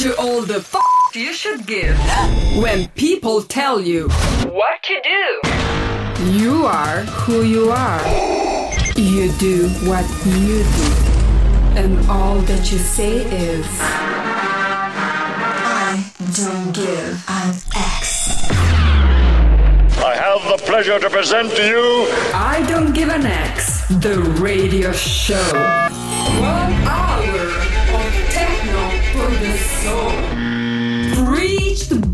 to all the f you should give when people tell you what to do. You are who you are. You do what you do. And all that you say is I don't give an X. I have the pleasure to present to you I Don't Give an X, the radio show. One hour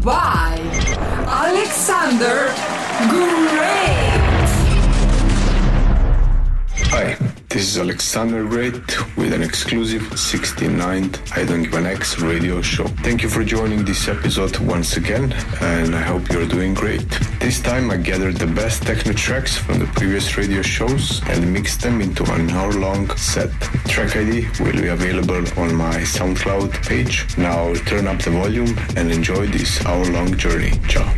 by Alexander Great. Hi, is Alexander Great with an exclusive 69th I Don't Give an X radio show. Thank you for joining this episode once again, and I hope you're doing great. This time I gathered the best techno tracks from the previous radio shows and mixed them into an hour long set. Track ID will be available on my SoundCloud page. Now turn up the volume and enjoy this hour long journey. Ciao.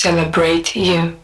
Celebrate you.